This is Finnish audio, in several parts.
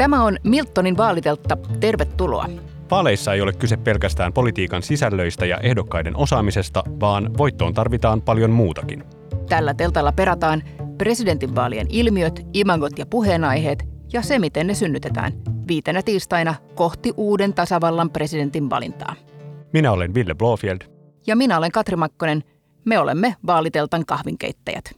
Tämä on Miltonin vaaliteltta. Tervetuloa. Vaaleissa ei ole kyse pelkästään politiikan sisällöistä ja ehdokkaiden osaamisesta, vaan voittoon tarvitaan paljon muutakin. Tällä teltalla perataan presidentinvaalien ilmiöt, imagot ja puheenaiheet ja se, miten ne synnytetään viitenä tiistaina kohti uuden tasavallan presidentin valintaa. Minä olen Ville Blofield. Ja minä olen Katri Makkonen. Me olemme vaaliteltan kahvinkeittäjät.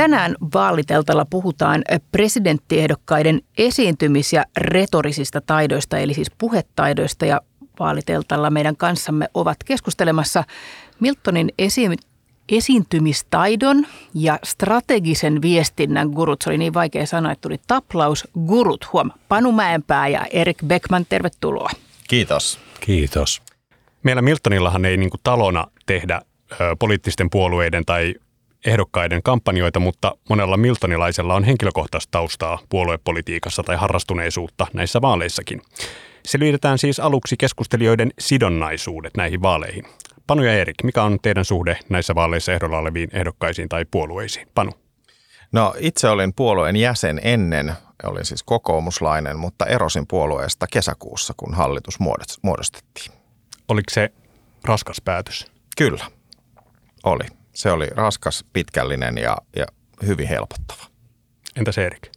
Tänään vaaliteltalla puhutaan presidenttiehdokkaiden esiintymis- ja retorisista taidoista, eli siis puhetaidoista. Ja vaaliteltalla meidän kanssamme ovat keskustelemassa Miltonin esi- esiintymistaidon ja strategisen viestinnän gurut. Se oli niin vaikea sanoa, että tuli taplaus gurut. Huom, Panu Mäenpää ja Erik Beckman, tervetuloa. Kiitos. Kiitos. Meillä Miltonillahan ei niin talona tehdä ö, poliittisten puolueiden tai ehdokkaiden kampanjoita, mutta monella miltonilaisella on henkilökohtaista taustaa puoluepolitiikassa tai harrastuneisuutta näissä vaaleissakin. Selvitetään siis aluksi keskustelijoiden sidonnaisuudet näihin vaaleihin. Panu ja Erik, mikä on teidän suhde näissä vaaleissa ehdolla oleviin ehdokkaisiin tai puolueisiin? Panu. No itse olin puolueen jäsen ennen, olin siis kokoomuslainen, mutta erosin puolueesta kesäkuussa, kun hallitus muodostettiin. Oliko se raskas päätös? Kyllä, oli. Se oli raskas, pitkällinen ja, ja hyvin helpottava. Entäs Erik?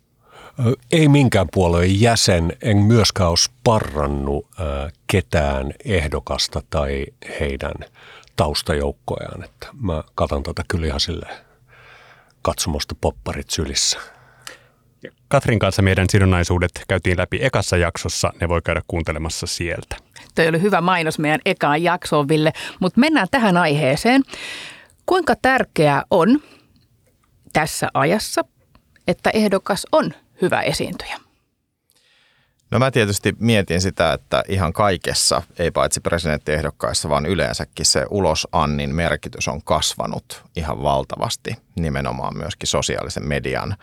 Ei minkään puolueen jäsen, en myöskään ole sparrannut ketään ehdokasta tai heidän taustajoukkojaan. Että mä katson tätä kyllä ihan silleen katsomosta popparit sylissä. Katrin kanssa meidän sidonnaisuudet käytiin läpi ekassa jaksossa. Ne voi käydä kuuntelemassa sieltä. Toi oli hyvä mainos meidän ekaan jaksoon, Ville. Mutta mennään tähän aiheeseen. Kuinka tärkeää on tässä ajassa, että ehdokas on hyvä esiintyjä? No mä tietysti mietin sitä, että ihan kaikessa, ei paitsi presidenttiehdokkaissa, vaan yleensäkin se ulosannin merkitys on kasvanut ihan valtavasti nimenomaan myöskin sosiaalisen median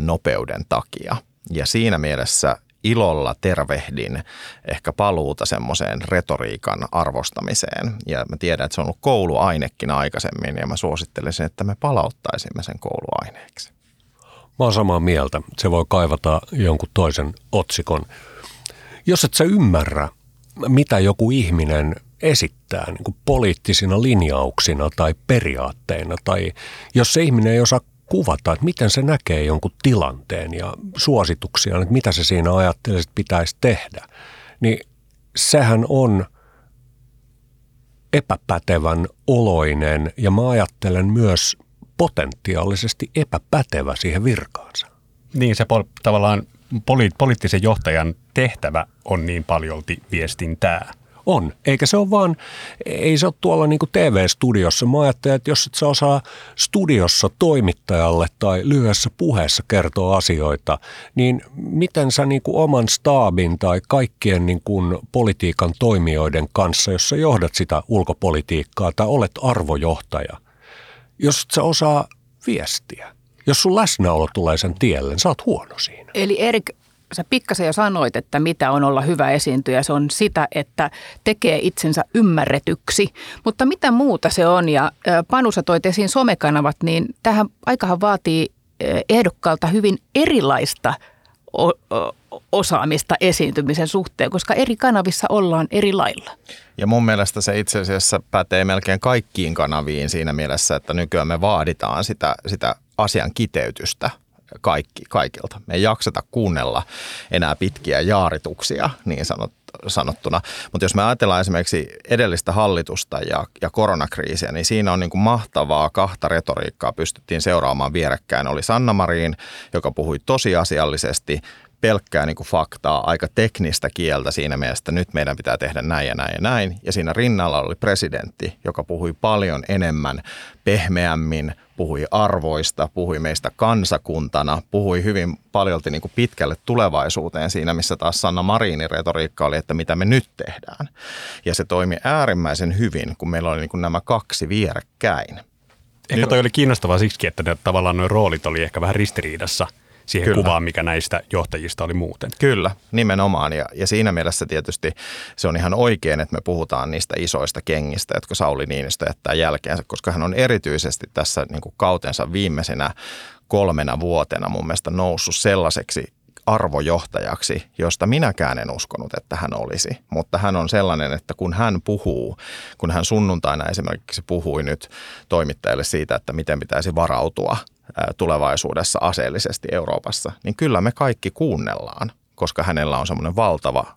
nopeuden takia. Ja siinä mielessä ilolla tervehdin ehkä paluuta semmoiseen retoriikan arvostamiseen. Ja mä tiedän, että se on ollut kouluainekin aikaisemmin ja mä suosittelisin, että me palauttaisimme sen kouluaineeksi. Mä oon samaa mieltä. Se voi kaivata jonkun toisen otsikon. Jos et sä ymmärrä, mitä joku ihminen esittää niin kuin poliittisina linjauksina tai periaatteina, tai jos se ihminen ei osaa kuvata, että miten se näkee jonkun tilanteen ja suosituksia, että mitä se siinä ajattelee, että pitäisi tehdä, niin sehän on epäpätevän oloinen ja mä ajattelen myös potentiaalisesti epäpätevä siihen virkaansa. Niin se pol- tavallaan poli- poliittisen johtajan tehtävä on niin paljolti viestintää. On, eikä se ole vaan, ei se ole tuolla niin kuin TV-studiossa. Mä ajattelen, että jos et sä osaa studiossa toimittajalle tai lyhyessä puheessa kertoa asioita, niin miten sä niin kuin oman staabin tai kaikkien niin kuin politiikan toimijoiden kanssa, jos sä johdat sitä ulkopolitiikkaa tai olet arvojohtaja, jos et sä osaa viestiä, jos sun läsnäolo tulee sen tielle, niin sä oot huono siinä. Eli Erik, sä pikkasen jo sanoit, että mitä on olla hyvä esiintyjä. Se on sitä, että tekee itsensä ymmärretyksi. Mutta mitä muuta se on? Ja Panu, sä toit esiin somekanavat, niin tähän aikahan vaatii ehdokkaalta hyvin erilaista osaamista esiintymisen suhteen, koska eri kanavissa ollaan eri lailla. Ja mun mielestä se itse asiassa pätee melkein kaikkiin kanaviin siinä mielessä, että nykyään me vaaditaan sitä, sitä asian kiteytystä kaikki, kaikilta. Me ei jakseta kuunnella enää pitkiä jaarituksia niin sanot, sanottuna. Mutta jos me ajatellaan esimerkiksi edellistä hallitusta ja, ja koronakriisiä, niin siinä on niin kuin mahtavaa kahta retoriikkaa pystyttiin seuraamaan vierekkäin. Oli Sanna Marin, joka puhui tosiasiallisesti pelkkää niin kuin faktaa, aika teknistä kieltä siinä mielessä, että nyt meidän pitää tehdä näin ja näin ja näin. Ja siinä rinnalla oli presidentti, joka puhui paljon enemmän, pehmeämmin, puhui arvoista, puhui meistä kansakuntana, puhui hyvin paljolti niin kuin pitkälle tulevaisuuteen siinä, missä taas Sanna Marinin retoriikka oli, että mitä me nyt tehdään. Ja se toimi äärimmäisen hyvin, kun meillä oli niin kuin nämä kaksi vierekkäin. Ehkä toi oli kiinnostavaa siksi, että ne, tavallaan nuo roolit oli ehkä vähän ristiriidassa – siihen Kyllä. kuvaan, mikä näistä johtajista oli muuten. Kyllä, nimenomaan. Ja, ja siinä mielessä tietysti se on ihan oikein, että me puhutaan niistä isoista kengistä, jotka Sauli Niinistö jättää jälkeensä, koska hän on erityisesti tässä niin kuin kautensa viimeisenä kolmena vuotena mun mielestä noussut sellaiseksi arvojohtajaksi, josta minäkään en uskonut, että hän olisi. Mutta hän on sellainen, että kun hän puhuu, kun hän sunnuntaina esimerkiksi puhui nyt toimittajille siitä, että miten pitäisi varautua tulevaisuudessa aseellisesti Euroopassa, niin kyllä me kaikki kuunnellaan, koska hänellä on semmoinen valtava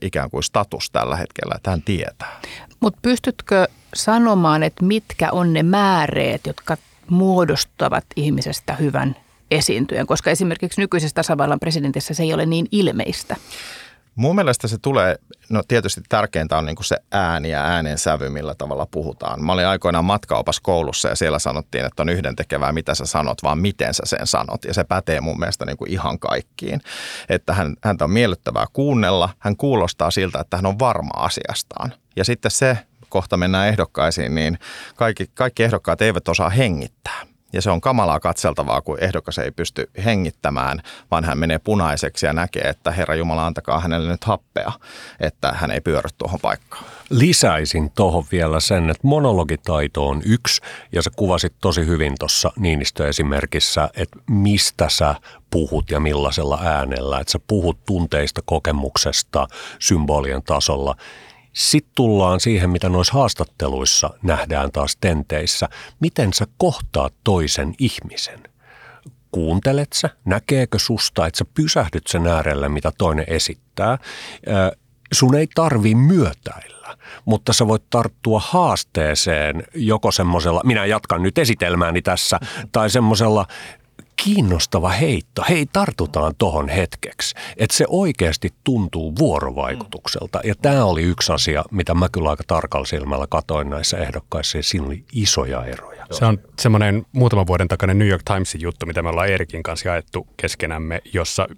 ikään kuin status tällä hetkellä, että hän tietää. Mutta pystytkö sanomaan, että mitkä on ne määreet, jotka muodostavat ihmisestä hyvän esiintyjen, koska esimerkiksi nykyisessä tasavallan presidentissä se ei ole niin ilmeistä. Mun mielestä se tulee, no tietysti tärkeintä on niin se ääni ja äänen sävy, millä tavalla puhutaan. Mä olin aikoinaan matkaopas koulussa ja siellä sanottiin, että on yhdentekevää, mitä sä sanot, vaan miten sä sen sanot. Ja se pätee mun mielestä niin kuin ihan kaikkiin. Että hän, häntä on miellyttävää kuunnella, hän kuulostaa siltä, että hän on varma asiastaan. Ja sitten se, kohta mennään ehdokkaisiin, niin kaikki, kaikki ehdokkaat eivät osaa hengittää. Ja se on kamalaa katseltavaa, kun ehdokas ei pysty hengittämään, vaan hän menee punaiseksi ja näkee, että Herra Jumala antakaa hänelle nyt happea, että hän ei pyörry tuohon paikkaan. Lisäisin tuohon vielä sen, että monologitaito on yksi, ja sä kuvasit tosi hyvin tuossa Niinistö-esimerkissä, että mistä sä puhut ja millaisella äänellä, että sä puhut tunteista, kokemuksesta, symbolien tasolla – sitten tullaan siihen, mitä noissa haastatteluissa nähdään taas tenteissä. Miten sä kohtaat toisen ihmisen? Kuuntelet sä? Näkeekö susta, että sä pysähdyt sen äärelle, mitä toinen esittää? Sun ei tarvi myötäillä, mutta sä voit tarttua haasteeseen joko semmoisella, minä jatkan nyt esitelmääni tässä, tai semmoisella kiinnostava heitto. Hei, tartutaan tohon hetkeksi. Että se oikeasti tuntuu vuorovaikutukselta. Ja tämä oli yksi asia, mitä mä kyllä aika tarkalla silmällä katoin näissä ehdokkaissa. Ja siinä oli isoja eroja. Se on semmoinen muutaman vuoden takainen New York Timesin juttu, mitä me ollaan Erikin kanssa jaettu keskenämme, jossa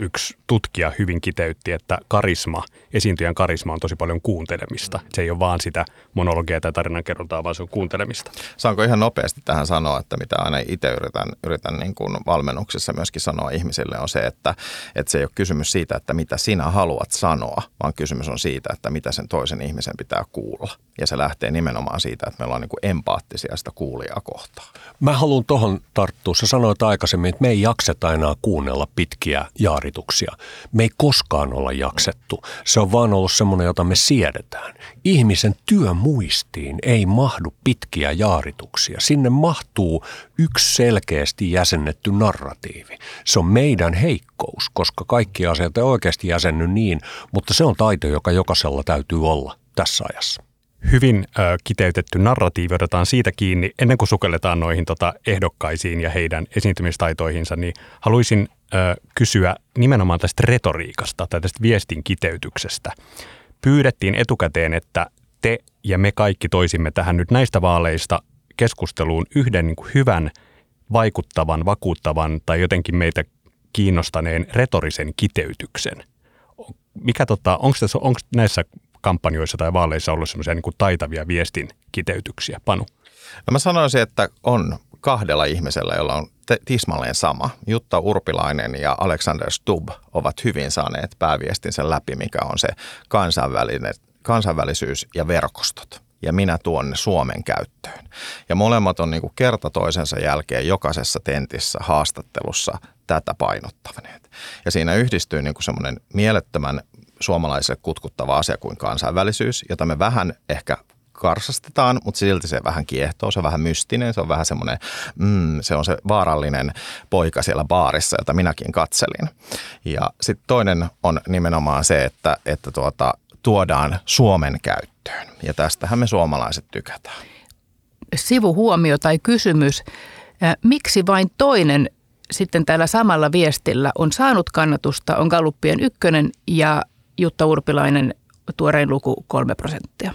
yksi tutkija hyvin kiteytti, että karisma, esiintyjän karisma on tosi paljon kuuntelemista. Se ei ole vaan sitä monologia tai tarinankerrontaa, vaan se on kuuntelemista. Saanko ihan nopeasti tähän sanoa, että mitä aina itse yritän, yritän niin kuin valmennuksessa myöskin sanoa ihmisille on se, että, että se ei ole kysymys siitä, että mitä sinä haluat sanoa, vaan kysymys on siitä, että mitä sen toisen ihmisen pitää kuulla. Ja se lähtee nimenomaan siitä, että me ollaan niin kuin empaattisia sitä kuulijaa kohtaan. Mä haluan tuohon tarttua. Sä sanoit aikaisemmin, että me ei jakseta enää kuunnella pitkiä jaarituksia. Me ei koskaan olla jaksettu. Se on vaan ollut semmoinen, jota me siedetään. Ihmisen työmuistiin ei mahdu pitkiä jaarituksia. Sinne mahtuu yksi selkeästi jäsennetty narratiivi. Se on meidän heikkous, koska kaikki asiat ei oikeasti jäsenny niin, mutta se on taito, joka jokaisella täytyy olla tässä ajassa hyvin ö, kiteytetty narratiivi otetaan siitä kiinni. Ennen kuin sukelletaan noihin tota, ehdokkaisiin ja heidän esiintymistaitoihinsa, niin haluaisin ö, kysyä nimenomaan tästä retoriikasta tai tästä viestin kiteytyksestä. Pyydettiin etukäteen, että te ja me kaikki toisimme tähän nyt näistä vaaleista keskusteluun yhden niin kuin hyvän, vaikuttavan, vakuuttavan tai jotenkin meitä kiinnostaneen retorisen kiteytyksen. Mikä tota, onko näissä kampanjoissa tai vaaleissa ollut semmoisia niin taitavia viestin kiteytyksiä? Panu? No mä sanoisin, että on kahdella ihmisellä, jolla on tismalleen sama. Jutta Urpilainen ja Alexander Stubb ovat hyvin saaneet pääviestinsä läpi, mikä on se kansainvälinen, kansainvälisyys ja verkostot ja minä tuon ne Suomen käyttöön. Ja molemmat on niin kerta toisensa jälkeen jokaisessa tentissä haastattelussa tätä painottaneet. Ja siinä yhdistyy niin semmoinen mielettömän suomalaisille kutkuttava asia kuin kansainvälisyys, jota me vähän ehkä karsastetaan, mutta silti se vähän kiehtoo, se on vähän mystinen, se on vähän semmoinen, mm, se on se vaarallinen poika siellä baarissa, jota minäkin katselin. Ja sitten toinen on nimenomaan se, että, että tuota, tuodaan Suomen käyttöön ja tästähän me suomalaiset tykätään. Sivuhuomio tai kysymys, miksi vain toinen sitten tällä samalla viestillä on saanut kannatusta, on Galluppien ykkönen ja Jutta Urpilainen tuorein luku 3 prosenttia.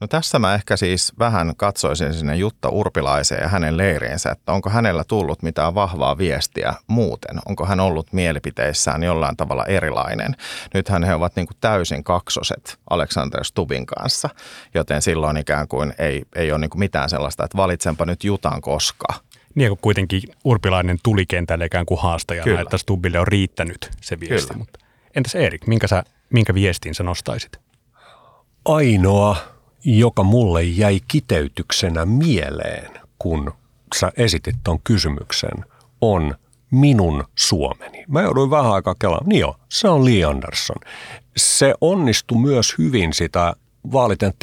No tässä mä ehkä siis vähän katsoisin sinne Jutta Urpilaiseen ja hänen leiriinsä, että onko hänellä tullut mitään vahvaa viestiä muuten. Onko hän ollut mielipiteissään jollain tavalla erilainen. Nythän he ovat niin kuin täysin kaksoset Alexander Stubin kanssa, joten silloin ikään kuin ei, ei ole niin kuin mitään sellaista, että valitsenpa nyt Jutan koska Niin kun kuitenkin Urpilainen tuli kentälle ikään kuin haastajana, Kyllä. että Stubbille on riittänyt se viesti. Kyllä. Mutta entäs Erik, minkä, sä, minkä viestin sä nostaisit? Ainoa, joka mulle jäi kiteytyksenä mieleen, kun sä esitit tuon kysymyksen, on minun Suomeni. Mä jouduin vähän aikaa kelaamaan. Niin joo, se on Lee Anderson. Se onnistui myös hyvin sitä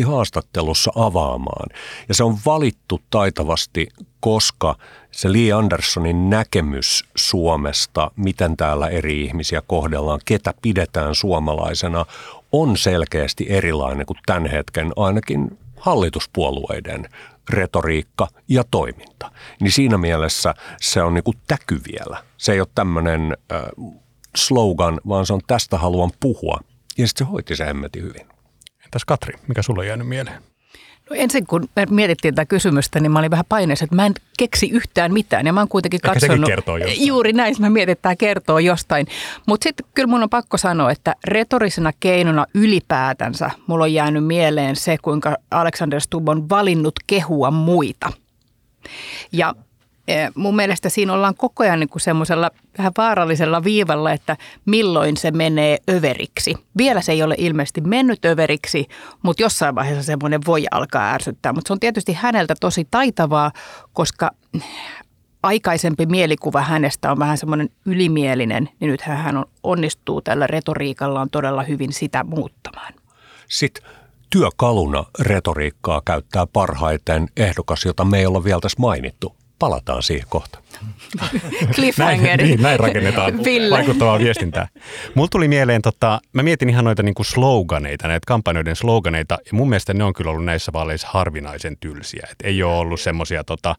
haastattelussa avaamaan. Ja se on valittu taitavasti, koska se Lee Andersonin näkemys Suomesta, miten täällä eri ihmisiä kohdellaan, ketä pidetään suomalaisena, on selkeästi erilainen kuin tämän hetken ainakin hallituspuolueiden retoriikka ja toiminta. Niin siinä mielessä se on niinku täky vielä. Se ei ole tämmöinen äh, slogan, vaan se on tästä haluan puhua. Ja sitten se hoiti se hemmetin hyvin. Entäs Katri, mikä sulla on jäänyt mieleen? No ensin kun me mietittiin tätä kysymystä, niin mä olin vähän paineessa, että mä en keksi yhtään mitään. Ja mä oon kuitenkin Ehkä katsonut... kertoo jostain. Juuri näin, mä mietin, että tämä kertoo jostain. Mutta sitten kyllä mun on pakko sanoa, että retorisena keinona ylipäätänsä mulla on jäänyt mieleen se, kuinka Alexander Stubb on valinnut kehua muita. Ja mun mielestä siinä ollaan koko ajan niin semmoisella vähän vaarallisella viivalla, että milloin se menee överiksi. Vielä se ei ole ilmeisesti mennyt överiksi, mutta jossain vaiheessa semmoinen voi alkaa ärsyttää. Mutta se on tietysti häneltä tosi taitavaa, koska aikaisempi mielikuva hänestä on vähän semmoinen ylimielinen, niin nyt hän on, onnistuu tällä retoriikallaan todella hyvin sitä muuttamaan. Sitten työkaluna retoriikkaa käyttää parhaiten ehdokas, jota me ei olla vielä tässä mainittu, Palataan siihen kohta. Cliffhanger. näin, niin, näin rakennetaan Ville. vaikuttavaa viestintää. Mulla tuli mieleen, tota, mä mietin ihan noita niinku sloganeita, näitä kampanjoiden sloganeita, ja mun mielestä ne on kyllä ollut näissä vaaleissa harvinaisen tylsiä. Et ei ole ollut semmoisia tota,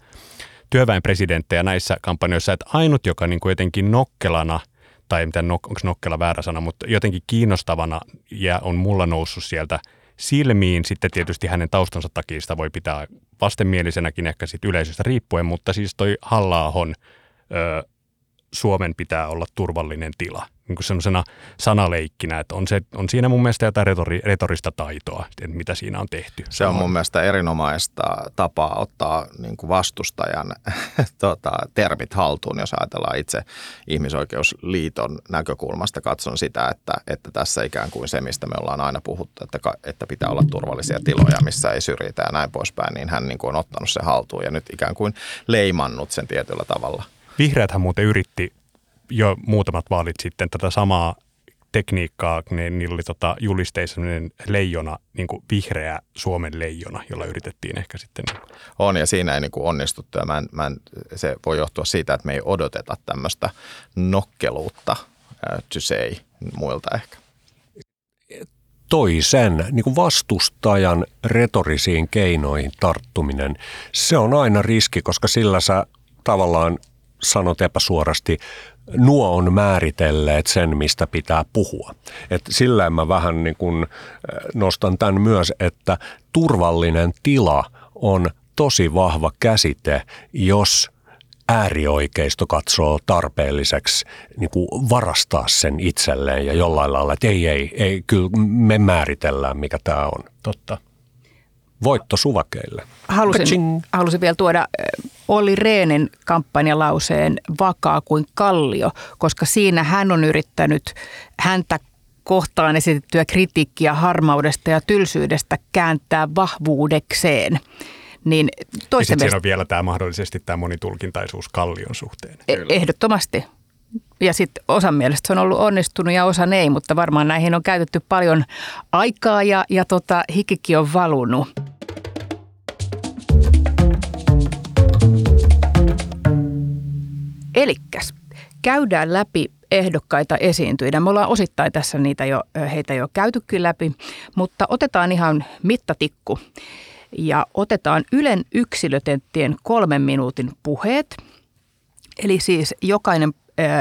työväenpresidenttejä näissä kampanjoissa, että ainut, joka niinku jotenkin nokkelana, tai mitä, onko nokkela väärä sana, mutta jotenkin kiinnostavana ja on mulla noussut sieltä – silmiin. Sitten tietysti hänen taustansa takia sitä voi pitää vastenmielisenäkin ehkä sit yleisöstä riippuen, mutta siis toi halla Suomen pitää olla turvallinen tila niin kuin sellaisena sanaleikkinä, että on, se, on siinä mun mielestä jotain retori, retorista taitoa, että mitä siinä on tehty. Se on mun mielestä erinomaista tapaa ottaa niin kuin vastustajan tota, termit haltuun, jos ajatellaan itse ihmisoikeusliiton näkökulmasta. Katson sitä, että, että tässä ikään kuin se, mistä me ollaan aina puhuttu, että, että pitää olla turvallisia tiloja, missä ei syrjitä ja näin poispäin, niin hän niin kuin on ottanut se haltuun ja nyt ikään kuin leimannut sen tietyllä tavalla. Vihreäthän muuten yritti jo muutamat vaalit sitten tätä samaa tekniikkaa, niin niillä oli tota julisteissa leijona, niin kuin vihreä Suomen leijona, jolla yritettiin ehkä sitten. On ja siinä ei niin kuin onnistuttu ja mä en, mä en, se voi johtua siitä, että me ei odoteta tämmöistä nokkeluutta to say muilta ehkä. Toisen niin kuin vastustajan retorisiin keinoihin tarttuminen, se on aina riski, koska sillä sä tavallaan sanot epäsuorasti, nuo on määritelleet sen, mistä pitää puhua. Et sillä mä vähän niin kun nostan tämän myös, että turvallinen tila on tosi vahva käsite, jos äärioikeisto katsoo tarpeelliseksi niin kuin varastaa sen itselleen ja jollain lailla, että ei, ei, ei, kyllä me määritellään, mikä tämä on. Totta. Voitto suvakeille. Halusin, halusin vielä tuoda Olli Reenin kampanjalauseen Vakaa kuin kallio, koska siinä hän on yrittänyt häntä kohtaan esitettyä kritiikkiä harmaudesta ja tylsyydestä kääntää vahvuudekseen. Niin toisten mielestä... on vielä tämä mahdollisesti tämä monitulkintaisuus kallion suhteen. E- ehdottomasti. Ja sitten osan mielestä se on ollut onnistunut ja osa ei, mutta varmaan näihin on käytetty paljon aikaa ja, ja tota, hikikin on valunut. Elikkäs, käydään läpi ehdokkaita esiintyjä. Me ollaan osittain tässä niitä jo, heitä jo käytykin läpi, mutta otetaan ihan mittatikku ja otetaan Ylen yksilötenttien kolmen minuutin puheet. Eli siis jokainen,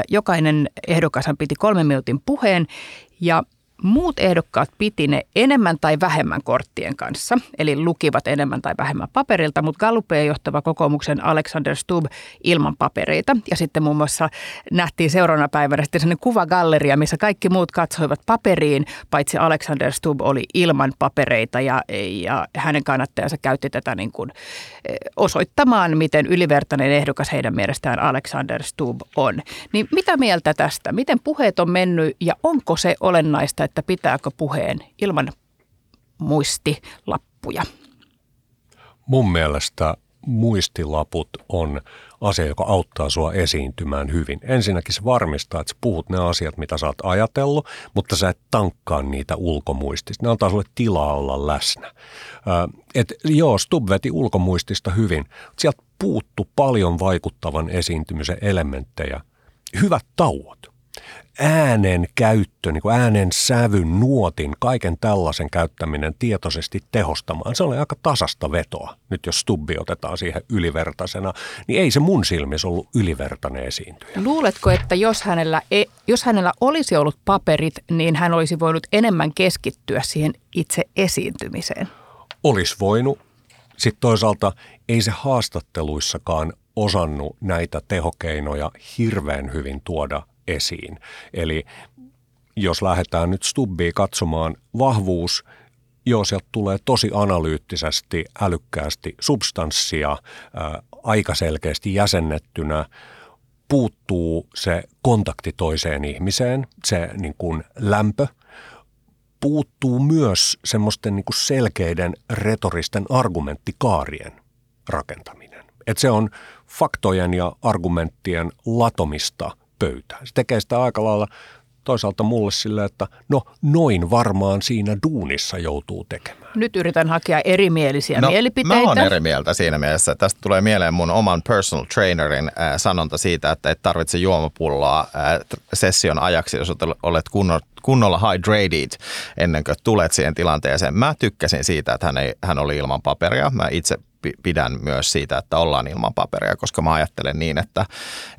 jokainen ehdokas piti kolmen minuutin puheen ja muut ehdokkaat piti ne enemmän tai vähemmän korttien kanssa, eli lukivat enemmän tai vähemmän paperilta, mutta Gallupeen johtava kokoomuksen Alexander Stubb ilman papereita. Ja sitten muun muassa nähtiin seuraavana päivänä sitten sellainen kuvagalleria, missä kaikki muut katsoivat paperiin, paitsi Alexander Stubb oli ilman papereita ja, ja hänen kannattajansa käytti tätä niin kuin eh, osoittamaan, miten ylivertainen ehdokas heidän mielestään Alexander Stubb on. Niin mitä mieltä tästä? Miten puheet on mennyt ja onko se olennaista, että pitääkö puheen ilman muistilappuja? Mun mielestä muistilaput on asia, joka auttaa sua esiintymään hyvin. Ensinnäkin se varmistaa, että sä puhut ne asiat, mitä sä oot ajatellut, mutta sä et tankkaa niitä ulkomuistista. Ne antaa sulle tilaa olla läsnä. et joo, Stub veti ulkomuistista hyvin. Sieltä puuttu paljon vaikuttavan esiintymisen elementtejä. Hyvät tauot äänen käyttö, niin kuin äänen sävyn, nuotin, kaiken tällaisen käyttäminen tietoisesti tehostamaan, se oli aika tasasta vetoa. Nyt jos stubbi otetaan siihen ylivertaisena, niin ei se mun silmissä ollut ylivertainen esiintyjä. Luuletko, että jos hänellä, e, jos hänellä olisi ollut paperit, niin hän olisi voinut enemmän keskittyä siihen itse esiintymiseen? Olisi voinut. Sitten toisaalta ei se haastatteluissakaan osannut näitä tehokeinoja hirveän hyvin tuoda esiin. Eli jos lähdetään nyt Stubbiin katsomaan vahvuus, joo, sieltä tulee tosi analyyttisesti, älykkäästi substanssia, ää, aika selkeästi jäsennettynä, puuttuu se kontakti toiseen ihmiseen, se niin kuin lämpö, puuttuu myös semmoisten niin kuin selkeiden retoristen argumenttikaarien rakentaminen. Et se on faktojen ja argumenttien latomista pöytään. Se tekee sitä aika lailla toisaalta mulle sille, että no noin varmaan siinä duunissa joutuu tekemään. Nyt yritän hakea erimielisiä no, mielipiteitä. Mä oon eri mieltä siinä mielessä. Tästä tulee mieleen mun oman personal trainerin äh, sanonta siitä, että et tarvitse juomapulloa äh, session ajaksi, jos olet kunnolla, kunnolla hydrated ennen kuin tulet siihen tilanteeseen. Mä tykkäsin siitä, että hän, ei, hän oli ilman paperia. Mä itse pidän myös siitä, että ollaan ilman paperia, koska mä ajattelen niin, että,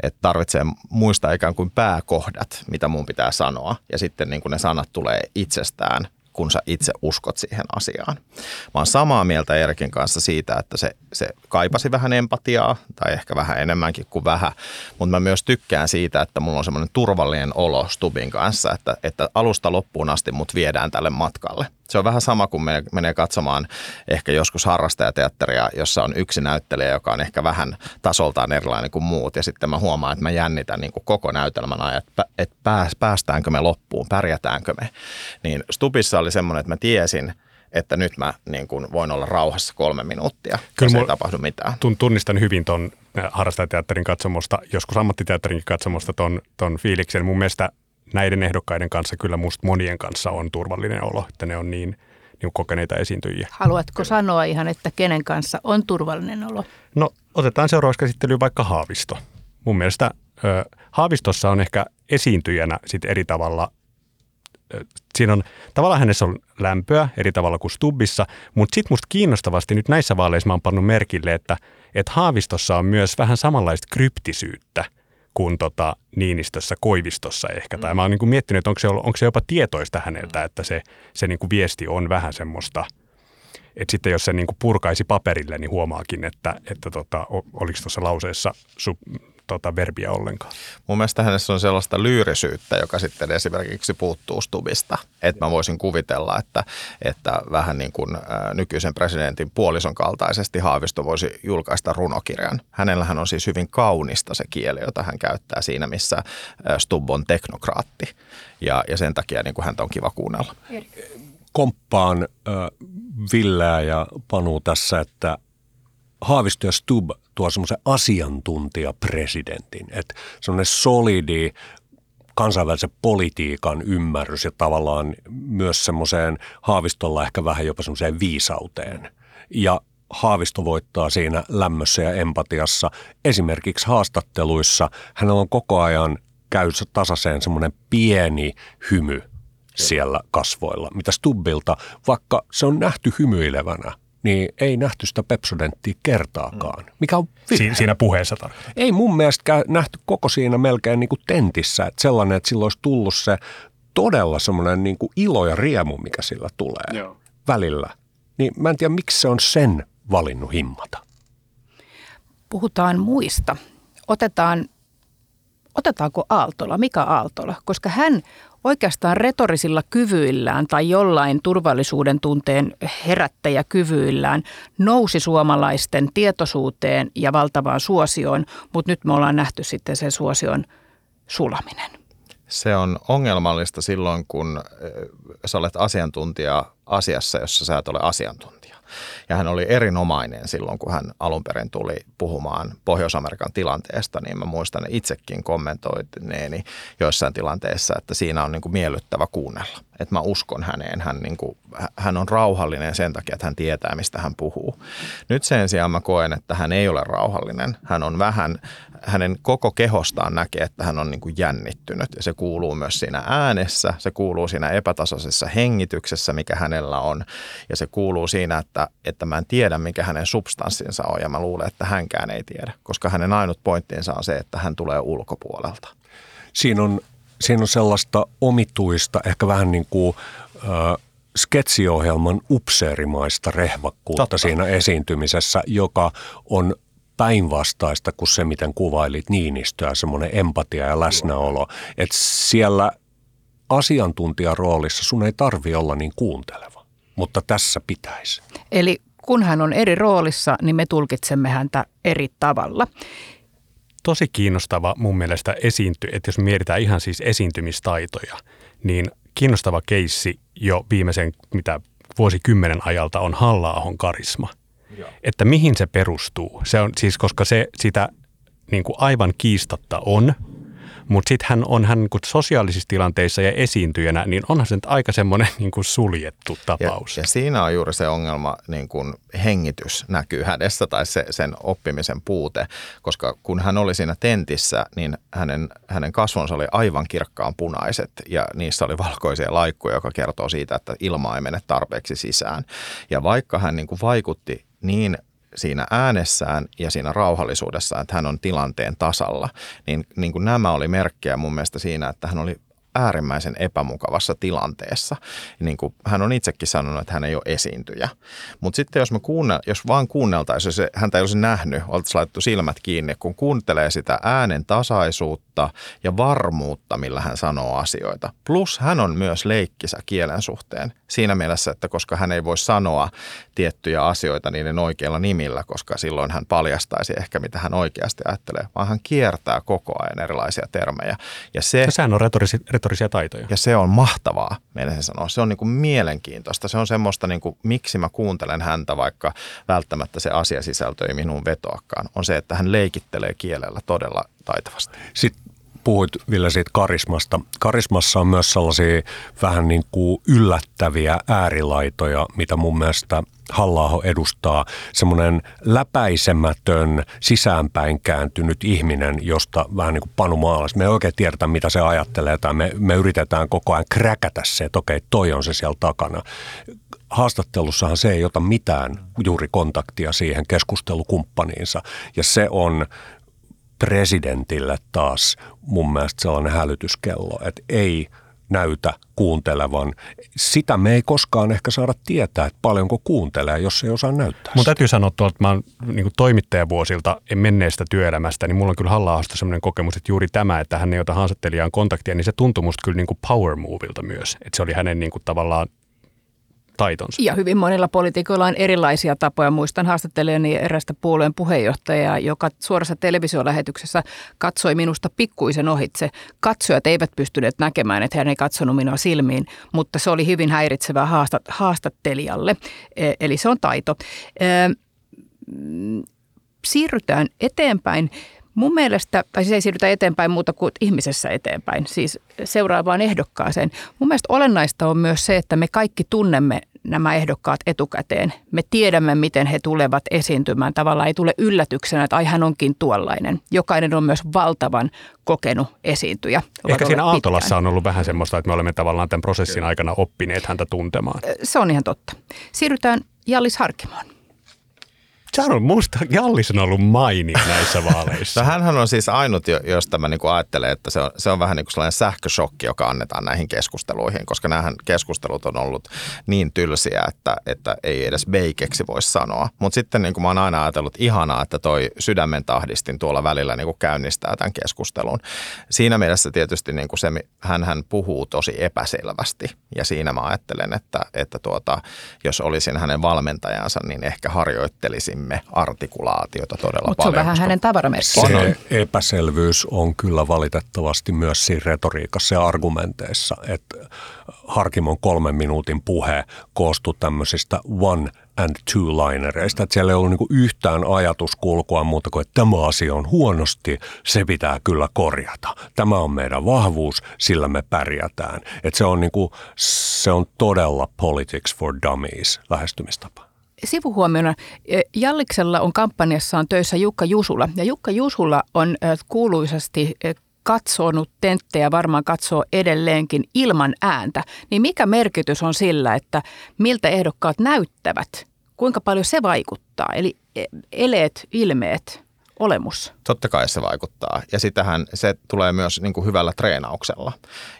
että tarvitsee muistaa ikään kuin pääkohdat, mitä mun pitää sanoa. Ja sitten niin kuin ne sanat tulee itsestään kun sä itse uskot siihen asiaan. Mä oon samaa mieltä Erikin kanssa siitä, että se, se kaipasi vähän empatiaa tai ehkä vähän enemmänkin kuin vähän, mutta mä myös tykkään siitä, että mulla on semmoinen turvallinen olo Stubin kanssa, että, että alusta loppuun asti mut viedään tälle matkalle – se on vähän sama kuin me menee katsomaan ehkä joskus harrastajateatteria, jossa on yksi näyttelijä, joka on ehkä vähän tasoltaan erilainen kuin muut. Ja sitten mä huomaan, että mä jännitän niin kuin koko näytelmän ajan, että, että päästäänkö me loppuun, pärjätäänkö me. Niin Stupissa oli semmoinen, että mä tiesin, että nyt mä niin kuin voin olla rauhassa kolme minuuttia, Kyllä ei tapahdu mitään. Tunnistan hyvin tuon äh, harrastajateatterin katsomosta, joskus ammattiteatterinkin katsomosta ton, ton fiiliksen. Mun mielestä näiden ehdokkaiden kanssa kyllä musta monien kanssa on turvallinen olo, että ne on niin, niin kokeneita esiintyjiä. Haluatko sanoa ihan, että kenen kanssa on turvallinen olo? No otetaan seuraavaksi käsittelyyn vaikka Haavisto. Mun mielestä ö, Haavistossa on ehkä esiintyjänä sit eri tavalla siinä on, tavallaan hänessä on lämpöä eri tavalla kuin Stubbissa, mutta sitten musta kiinnostavasti nyt näissä vaaleissa mä oon pannut merkille, että, että Haavistossa on myös vähän samanlaista kryptisyyttä – kuin tota Niinistössä Koivistossa ehkä. Mm. Tai mä oon niin miettinyt, että onko se, onko se jopa tietoista häneltä, että se, se niin kuin viesti on vähän semmoista, että sitten jos se niin kuin purkaisi paperille, niin huomaakin, että, että tota, oliko tuossa lauseessa su, tota verbiä ollenkaan. Mun mielestä hänessä on sellaista lyyrisyyttä, joka sitten esimerkiksi puuttuu Stubista. Että mä voisin kuvitella, että, että vähän niin kuin nykyisen presidentin puolison kaltaisesti Haavisto voisi julkaista runokirjan. Hänellähän on siis hyvin kaunista se kieli, jota hän käyttää siinä, missä Stub on teknokraatti. Ja, ja sen takia niin kuin häntä on kiva kuunnella. Komppaan äh, Villää ja Panu tässä, että Haavisto ja Stub tuo semmoisen asiantuntijapresidentin, että semmoinen solidi kansainvälisen politiikan ymmärrys ja tavallaan myös semmoiseen Haavistolla ehkä vähän jopa semmoiseen viisauteen. Ja Haavisto voittaa siinä lämmössä ja empatiassa. Esimerkiksi haastatteluissa hän on koko ajan käy tasaiseen semmoinen pieni hymy siellä kasvoilla, mitä Stubbilta, vaikka se on nähty hymyilevänä, niin ei nähty sitä Pepsodenttia kertaakaan. Mikä on si- siinä puheessa tarkoittaa. Ei mun mielestä nähty koko siinä melkein niin kuin tentissä. Että sellainen, että silloin olisi tullut se todella semmoinen niin kuin ilo ja riemu, mikä sillä tulee Joo. välillä. Niin mä en tiedä, miksi se on sen valinnut himmata. Puhutaan muista. Otetaan, otetaanko Aaltola, Mika Aaltola, koska hän oikeastaan retorisilla kyvyillään tai jollain turvallisuuden tunteen herättäjäkyvyillään nousi suomalaisten tietoisuuteen ja valtavaan suosioon, mutta nyt me ollaan nähty sitten sen suosion sulaminen. Se on ongelmallista silloin, kun sä olet asiantuntija asiassa, jossa sä et ole asiantuntija. Ja hän oli erinomainen silloin, kun hän alun perin tuli puhumaan Pohjois-Amerikan tilanteesta, niin mä muistan itsekin kommentoineeni joissain tilanteissa, että siinä on niin kuin miellyttävä kuunnella. Että mä uskon häneen. Hän, niin kuin, hän on rauhallinen sen takia, että hän tietää, mistä hän puhuu. Nyt sen sijaan mä koen, että hän ei ole rauhallinen. Hän on vähän, hänen koko kehostaan näkee, että hän on niin kuin jännittynyt. Ja se kuuluu myös siinä äänessä, se kuuluu siinä epätasaisessa hengityksessä, mikä hänellä on. Ja se kuuluu siinä, että, että mä en tiedä, mikä hänen substanssinsa on. Ja mä luulen, että hänkään ei tiedä, koska hänen ainut pointtinsa on se, että hän tulee ulkopuolelta. Siinä on, siinä on sellaista omituista, ehkä vähän niin kuin... Äh, sketsiohjelman upseerimaista rehvakkuutta Totta. siinä esiintymisessä, joka on päinvastaista kuin se, miten kuvailit Niinistöä, semmoinen empatia ja läsnäolo. Että siellä asiantuntijan roolissa sun ei tarvi olla niin kuunteleva, mutta tässä pitäisi. Eli kun hän on eri roolissa, niin me tulkitsemme häntä eri tavalla. Tosi kiinnostava mun mielestä esiinty, että jos mietitään ihan siis esiintymistaitoja, niin kiinnostava keissi jo viimeisen mitä vuosikymmenen ajalta on halla karisma – että mihin se perustuu. Se on siis, koska se sitä niin kuin aivan kiistatta on, mutta sitten hän on hän niin sosiaalisissa tilanteissa ja esiintyjänä, niin onhan se nyt aika semmoinen niin kuin suljettu tapaus. Ja, ja siinä on juuri se ongelma, niin kuin hengitys näkyy hänessä tai se, sen oppimisen puute, koska kun hän oli siinä tentissä, niin hänen, hänen kasvonsa oli aivan kirkkaan punaiset ja niissä oli valkoisia laikkuja, joka kertoo siitä, että ilma ei mene tarpeeksi sisään. Ja vaikka hän niin kuin vaikutti niin siinä äänessään ja siinä rauhallisuudessa, että hän on tilanteen tasalla, niin, niin kuin nämä oli merkkejä mun mielestä siinä, että hän oli äärimmäisen epämukavassa tilanteessa. Niin kuin hän on itsekin sanonut, että hän ei ole esiintyjä. Mutta sitten jos, me kuunne, jos vaan kuunneltaisiin, jos häntä ei olisi nähnyt, oltaisiin laitettu silmät kiinni, kun kuuntelee sitä äänen tasaisuutta ja varmuutta, millä hän sanoo asioita. Plus hän on myös leikkisä kielen suhteen siinä mielessä, että koska hän ei voi sanoa tiettyjä asioita niiden oikeilla nimillä, koska silloin hän paljastaisi ehkä, mitä hän oikeasti ajattelee, vaan hän kiertää koko ajan erilaisia termejä. Ja se, sehän on retorisi, retorisia taitoja. Ja se on mahtavaa, meidän se sanoa. Se on niin kuin mielenkiintoista. Se on semmoista, niin kuin, miksi mä kuuntelen häntä, vaikka välttämättä se asiasisältö ei minuun vetoakaan. On se, että hän leikittelee kielellä todella taitavasti. Sitten puhuit Ville siitä karismasta. Karismassa on myös sellaisia vähän niin kuin yllättäviä äärilaitoja, mitä mun mielestä halla edustaa. Semmoinen läpäisemätön, sisäänpäin kääntynyt ihminen, josta vähän niin kuin Panu Maalas. Me ei oikein tiedetä, mitä se ajattelee, tai me, me yritetään koko ajan kräkätä se, että okei, toi on se siellä takana haastattelussahan se ei ota mitään juuri kontaktia siihen keskustelukumppaniinsa. Ja se on presidentille taas mun mielestä sellainen hälytyskello, että ei näytä kuuntelevan. Sitä me ei koskaan ehkä saada tietää, että paljonko kuuntelee, jos ei osaa näyttää Mun täytyy sanoa tuolta, että mä oon niin toimittajavuosilta menneestä työelämästä, niin mulla on kyllä halla sellainen kokemus, että juuri tämä, että hän ei ota haastattelijaan kontaktia, niin se tuntui musta kyllä niin kuin power movilta myös. Että se oli hänen niin kuin tavallaan taitonsa. Ja hyvin monilla poliitikoilla on erilaisia tapoja. Muistan haastattelijani erästä puolueen puheenjohtajaa, joka suorassa televisiolähetyksessä katsoi minusta pikkuisen ohitse. Katsojat eivät pystyneet näkemään, että hän ei katsonut minua silmiin, mutta se oli hyvin häiritsevää haastattelijalle. E, eli se on taito. E, mm, siirrytään eteenpäin. Mun mielestä, tai siis ei siirrytä eteenpäin muuta kuin ihmisessä eteenpäin, siis seuraavaan ehdokkaaseen. Mun mielestä olennaista on myös se, että me kaikki tunnemme nämä ehdokkaat etukäteen. Me tiedämme, miten he tulevat esiintymään. Tavallaan ei tule yllätyksenä, että ai hän onkin tuollainen. Jokainen on myös valtavan kokenut esiintyjä. Ehkä siinä Aaltolassa pitkään. on ollut vähän semmoista, että me olemme tavallaan tämän prosessin aikana oppineet häntä tuntemaan. Se on ihan totta. Siirrytään Jallis Harkimoon. On musta, Jallis on ollut mainio näissä vaaleissa. No hänhän on siis ainut, josta mä niin ajattelen, että se on, se on vähän niin kuin sellainen sähköshokki, joka annetaan näihin keskusteluihin, koska nämähän keskustelut on ollut niin tylsiä, että, että ei edes beikeksi voi sanoa. Mutta sitten niin kuin mä oon aina ajatellut ihanaa, että toi sydämen tahdistin tuolla välillä niin kuin käynnistää tämän keskustelun. Siinä mielessä tietysti niin kuin se, hän, hän puhuu tosi epäselvästi ja siinä mä ajattelen, että, että tuota, jos olisin hänen valmentajansa, niin ehkä harjoittelisimme artikulaatiota todella Mut paljon. Mutta se on vähän hänen tavaramerkkinsä. Se epäselvyys on kyllä valitettavasti myös siinä retoriikassa ja argumenteissa, että Harkimon kolmen minuutin puhe koostui tämmöisistä one and two-linereista, että siellä ei ollut niinku yhtään ajatuskulkua muuta kuin, että tämä asia on huonosti, se pitää kyllä korjata. Tämä on meidän vahvuus, sillä me pärjätään. Että se on, niinku, se on todella politics for dummies lähestymistapa sivuhuomiona, e, Jalliksella on kampanjassaan töissä Jukka Jusula. Ja Jukka Jusula on e, kuuluisasti e, katsonut tenttejä, varmaan katsoo edelleenkin ilman ääntä. Niin mikä merkitys on sillä, että miltä ehdokkaat näyttävät? Kuinka paljon se vaikuttaa? Eli eleet, ilmeet, olemus. Totta kai se vaikuttaa. Ja sitähän se tulee myös niin kuin hyvällä treenauksella.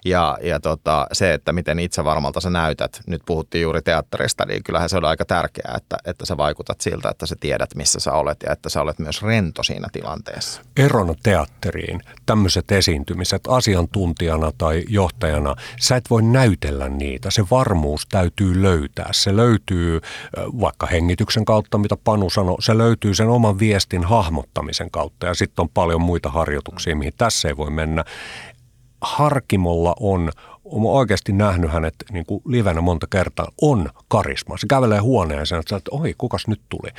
Ja, ja tota, se, että miten itse varmalta sä näytät, nyt puhuttiin juuri teatterista, niin kyllähän se on aika tärkeää, että, että sä vaikutat siltä, että sä tiedät, missä sä olet ja että sä olet myös rento siinä tilanteessa. Erona teatteriin tämmöiset esiintymiset asiantuntijana tai johtajana, sä et voi näytellä niitä. Se varmuus täytyy löytää. Se löytyy vaikka hengityksen kautta, mitä Panu sanoi, se löytyy sen oman viestin hahmottamisen kautta ja sitten on paljon muita harjoituksia, mihin tässä ei voi mennä. Harkimolla on, olen oikeasti nähnyt hänet niin kuin livenä monta kertaa, on karisma. Se kävelee huoneeseen ja sanoo, että oi, kukas nyt tuli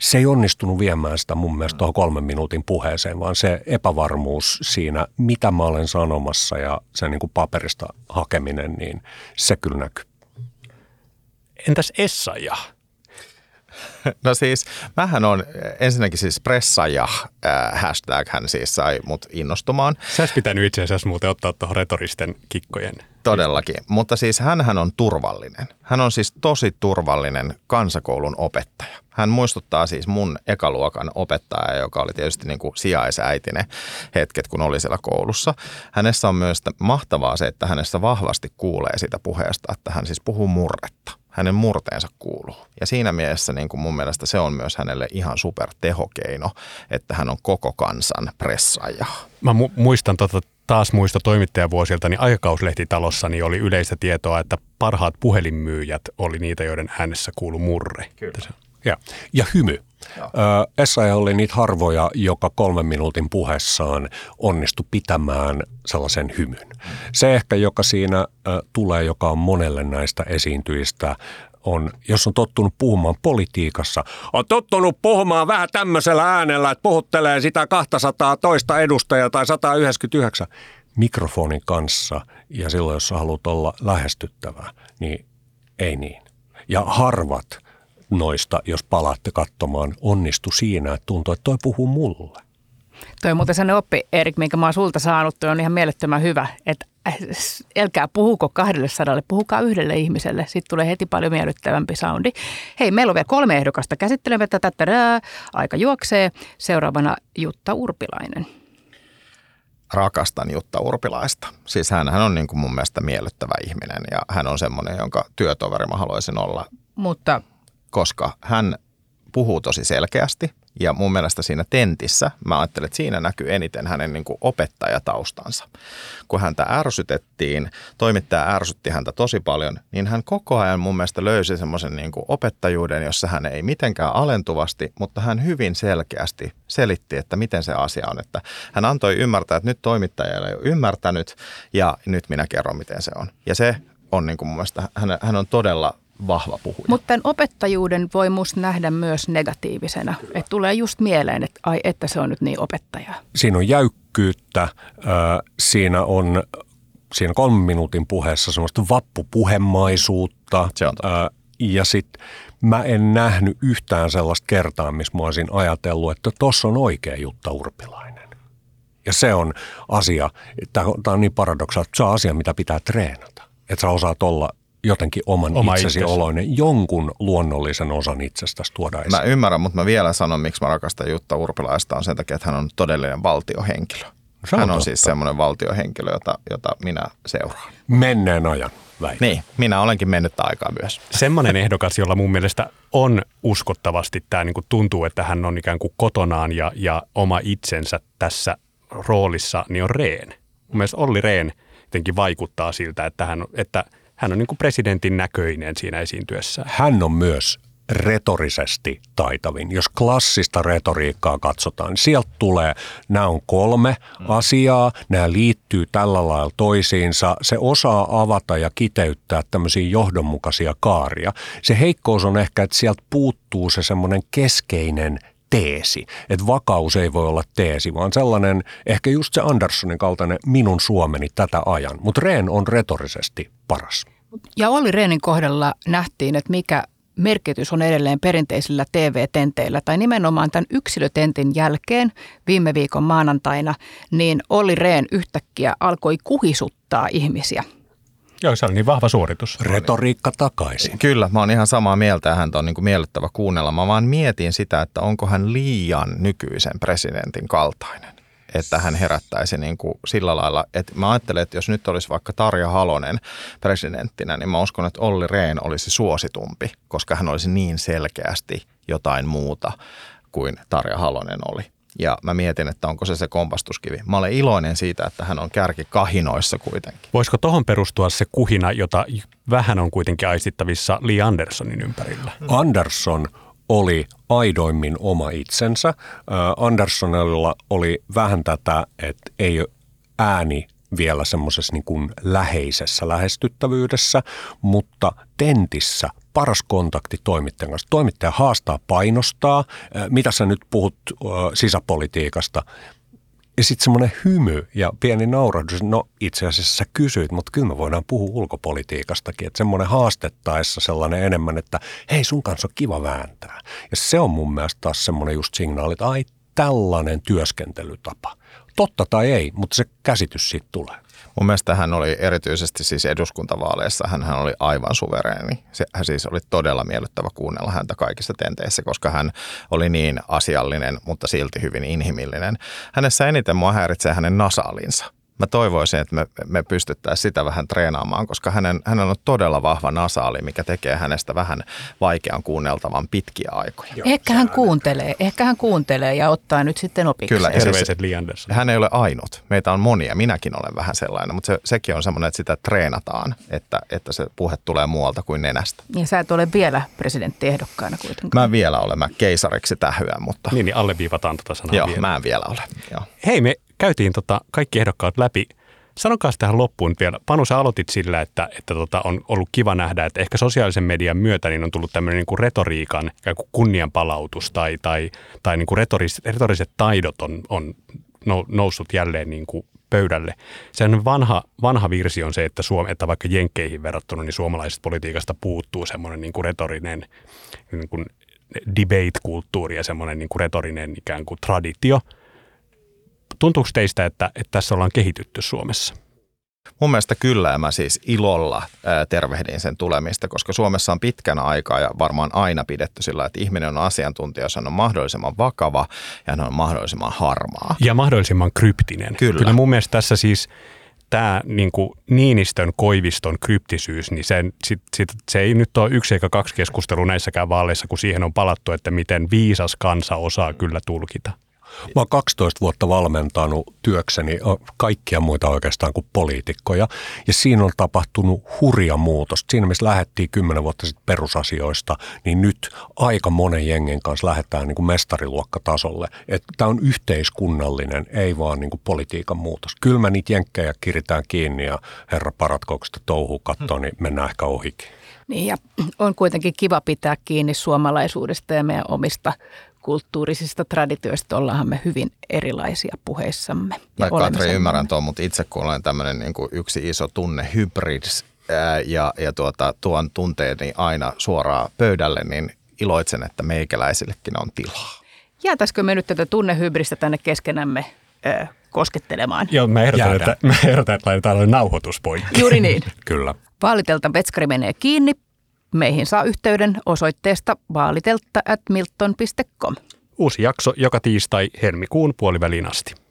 se ei onnistunut viemään sitä mun mielestä tuohon kolmen minuutin puheeseen, vaan se epävarmuus siinä, mitä mä olen sanomassa ja se niin kuin paperista hakeminen, niin se kyllä näkyy. Entäs Essaja? No siis, mähän on ensinnäkin siis pressaja äh, hashtag hän siis sai mut innostumaan. Sä pitänyt itse asiassa muuten ottaa tuohon retoristen kikkojen. Todellakin, mutta siis hän on turvallinen. Hän on siis tosi turvallinen kansakoulun opettaja. Hän muistuttaa siis mun ekaluokan opettaja, joka oli tietysti niin kuin sijaisäitinen hetket, kun oli siellä koulussa. Hänessä on myös mahtavaa se, että hänessä vahvasti kuulee sitä puheesta, että hän siis puhuu murretta hänen murteensa kuuluu. Ja siinä mielessä niin kuin mun mielestä se on myös hänelle ihan super tehokeino, että hän on koko kansan pressaaja. Mä mu- muistan tota taas muista toimittajavuosilta, niin aikakauslehtitalossa niin oli yleistä tietoa, että parhaat puhelinmyyjät oli niitä, joiden äänessä kuulu murre. Kyllä. Ja, ja hymy. Essa oli niitä harvoja, joka kolmen minuutin puheessaan onnistui pitämään sellaisen hymyn. Se ehkä, joka siinä äh, tulee, joka on monelle näistä esiintyjistä, on, jos on tottunut puhumaan politiikassa, on tottunut puhumaan vähän tämmöisellä äänellä, että puhuttelee sitä 200 toista edustajaa tai 199 mikrofonin kanssa ja silloin, jos haluat olla lähestyttävä, niin ei niin. Ja harvat – noista, jos palaatte katsomaan, onnistu siinä, että tuntuu, että toi puhuu mulle. Toi muuten sellainen oppi, Erik, minkä mä oon sulta saanut, toi on ihan mielettömän hyvä, että älkää puhuko kahdelle sadalle, puhukaa yhdelle ihmiselle. Sitten tulee heti paljon miellyttävämpi soundi. Hei, meillä on vielä kolme ehdokasta käsittelemättä. Tätä aika juoksee. Seuraavana Jutta Urpilainen. Rakastan Jutta Urpilaista. Siis hän, hän on niin kuin mun mielestä miellyttävä ihminen ja hän on semmoinen, jonka työtoveri mä haluaisin olla. Mutta koska hän puhuu tosi selkeästi ja mun mielestä siinä tentissä, mä ajattelen, että siinä näkyy eniten hänen niin kuin opettajataustansa. Kun häntä ärsytettiin, toimittaja ärsytti häntä tosi paljon, niin hän koko ajan mun mielestä löysi semmoisen niin kuin opettajuuden, jossa hän ei mitenkään alentuvasti, mutta hän hyvin selkeästi selitti, että miten se asia on. Että hän antoi ymmärtää, että nyt toimittaja ei ole ymmärtänyt ja nyt minä kerron, miten se on. Ja se on niin kuin mun mielestä, hän, hän on todella vahva puhuja. Mutta tämän opettajuuden voi musta nähdä myös negatiivisena. Että tulee just mieleen, että ai että se on nyt niin opettaja. Siinä on jäykkyyttä, siinä on siinä kolmen minuutin puheessa semmoista vappupuhemaisuutta. Se on totta. ja sitten mä en nähnyt yhtään sellaista kertaa, missä mä olisin ajatellut, että tuossa on oikea Jutta Urpilainen. Ja se on asia, tämä on niin paradoksaali, että se on asia, mitä pitää treenata. Että sä osaat olla jotenkin oman Oma itsesi itsesi. oloinen, jonkun luonnollisen osan itsestäsi tuoda esiin. Mä ymmärrän, mutta mä vielä sanon, miksi mä rakastan Jutta Urpilaista, on sen takia, että hän on todellinen valtiohenkilö. Se on hän on totta. siis semmoinen valtiohenkilö, jota, jota minä seuraan. Menneen ajan väite. Niin, minä olenkin mennyt aikaa myös. Semmoinen ehdokas, jolla mun mielestä on uskottavasti tämä niin kuin tuntuu, että hän on ikään kuin kotonaan ja, ja oma itsensä tässä roolissa, niin on Rehn. Mun mielestä Olli Rehn jotenkin vaikuttaa siltä, että hän, että hän on niin kuin presidentin näköinen siinä esiintyessään. Hän on myös retorisesti taitavin. Jos klassista retoriikkaa katsotaan, niin sieltä tulee, nämä on kolme asiaa, nämä liittyy tällä lailla toisiinsa. Se osaa avata ja kiteyttää tämmöisiä johdonmukaisia kaaria. Se heikkous on ehkä, että sieltä puuttuu se semmoinen keskeinen teesi. Että vakaus ei voi olla teesi, vaan sellainen ehkä just se Anderssonin kaltainen minun Suomeni tätä ajan. Mutta Rehn on retorisesti paras. Ja Olli Rehnin kohdalla nähtiin, että mikä merkitys on edelleen perinteisillä TV-tenteillä tai nimenomaan tämän yksilötentin jälkeen viime viikon maanantaina, niin Olli Rehn yhtäkkiä alkoi kuhisuttaa ihmisiä. Joo, se on niin vahva suoritus. Retoriikka takaisin. Kyllä, mä oon ihan samaa mieltä ja häntä on niin kuin miellyttävä kuunnella. Mä vaan mietin sitä, että onko hän liian nykyisen presidentin kaltainen. Että hän herättäisi niin kuin sillä lailla, että mä ajattelen, että jos nyt olisi vaikka Tarja Halonen presidenttinä, niin mä uskon, että Olli Rehn olisi suositumpi, koska hän olisi niin selkeästi jotain muuta kuin Tarja Halonen oli. Ja mä mietin, että onko se se kompastuskivi. Mä olen iloinen siitä, että hän on kärki kahinoissa kuitenkin. Voisiko tuohon perustua se kuhina, jota vähän on kuitenkin aistittavissa Lee Andersonin ympärillä? Anderson oli aidoimmin oma itsensä. Andersonilla oli vähän tätä, että ei ole ääni vielä semmoisessa niin kuin läheisessä lähestyttävyydessä, mutta tentissä paras kontakti toimittajan kanssa. Toimittaja haastaa, painostaa. Ö, Mitä sä nyt puhut ö, sisäpolitiikasta? Ja sitten semmoinen hymy ja pieni naurahdus. No itse asiassa sä kysyit, mutta kyllä me voidaan puhua ulkopolitiikastakin. Että semmoinen haastettaessa sellainen enemmän, että hei sun kanssa on kiva vääntää. Ja se on mun mielestä taas semmoinen just signaali, että ai tällainen työskentelytapa. Totta tai ei, mutta se käsitys siitä tulee. Mun mielestä hän oli erityisesti siis eduskuntavaaleissa, hän, hän oli aivan suvereeni. Se, hän siis oli todella miellyttävä kuunnella häntä kaikissa tenteissä, koska hän oli niin asiallinen, mutta silti hyvin inhimillinen. Hänessä eniten mua häiritsee hänen nasaalinsa. Mä toivoisin, että me, me pystyttäisiin sitä vähän treenaamaan, koska hänen, hänellä on todella vahva nasaali, mikä tekee hänestä vähän vaikean kuunneltavan pitkiä aikoja. Ehkä hän kuuntelee, ehkä hän kuuntelee ja ottaa nyt sitten opiksi. Kyllä, siis- Terveiset Lee Anderson. hän ei ole ainut. Meitä on monia. Minäkin olen vähän sellainen, mutta se, sekin on semmoinen, että sitä treenataan, että, että se puhe tulee muualta kuin nenästä. Ja sä et ole vielä presidenttiehdokkaana kuitenkaan. Mä en vielä ole, mä keisariksi tähyän, mutta Niin, niin alleviivataan tota sanaa joo, vielä. mä en vielä ole. Joo. Hei, me käytiin tota kaikki ehdokkaat läpi. Sanokaa tähän loppuun vielä. Panu, sä aloitit sillä, että, että tota on ollut kiva nähdä, että ehkä sosiaalisen median myötä niin on tullut tämmöinen niin kuin retoriikan kunnianpalautus tai, tai, tai niin kuin retoris, retoriset taidot on, on nou- noussut jälleen niin kuin pöydälle. Sen vanha, vanha virsi on se, että, Suom, että vaikka jenkkeihin verrattuna, niin suomalaisesta politiikasta puuttuu semmoinen niin kuin retorinen niin kuin debate-kulttuuri ja semmoinen niin kuin retorinen ikään kuin traditio – tuntuuko teistä, että, että tässä ollaan kehitytty Suomessa? Mun mielestä kyllä ja mä siis ilolla tervehdin sen tulemista, koska Suomessa on pitkän aikaa ja varmaan aina pidetty sillä, että ihminen on asiantuntija, jos hän on mahdollisimman vakava ja hän on mahdollisimman harmaa. Ja mahdollisimman kryptinen. Kyllä. Kyllä mun mielestä tässä siis tämä niin kuin Niinistön koiviston kryptisyys, niin sen, sit, sit, se ei nyt ole yksi eikä kaksi keskustelua näissäkään vaaleissa, kun siihen on palattu, että miten viisas kansa osaa kyllä tulkita. Mä oon 12 vuotta valmentanut työkseni kaikkia muita oikeastaan kuin poliitikkoja. Ja siinä on tapahtunut hurja muutos. Siinä missä lähdettiin 10 vuotta sitten perusasioista, niin nyt aika monen jengen kanssa lähdetään niin kuin mestariluokkatasolle. Tämä on yhteiskunnallinen, ei vaan niin kuin politiikan muutos. Kyllä mä niitä jenkkejä kiritään kiinni ja herra paratkoon, sitä touhuu kattoo, niin mennään ehkä ohikin. Niin ja on kuitenkin kiva pitää kiinni suomalaisuudesta ja meidän omista kulttuurisista traditioista. Ollaanhan me hyvin erilaisia puheissamme. Ja Mä Katri ymmärrän tuon, mutta itse kun olen tämmöinen niin kuin yksi iso tunne hybrids ää, ja, ja tuota, tuon tunteeni aina suoraan pöydälle, niin iloitsen, että meikäläisillekin on tilaa. Jäätäisikö me nyt tätä tunnehybristä tänne keskenämme ö, koskettelemaan. Joo, mä ehdotan, Jäädään. että, mä ehdotan, että laitetaan nauhoitus poikki. Juuri niin. Kyllä. Vaalitelta vetskari menee kiinni. Meihin saa yhteyden osoitteesta vaaliteltta at milton.com. Uusi jakso joka tiistai helmikuun puoliväliin asti.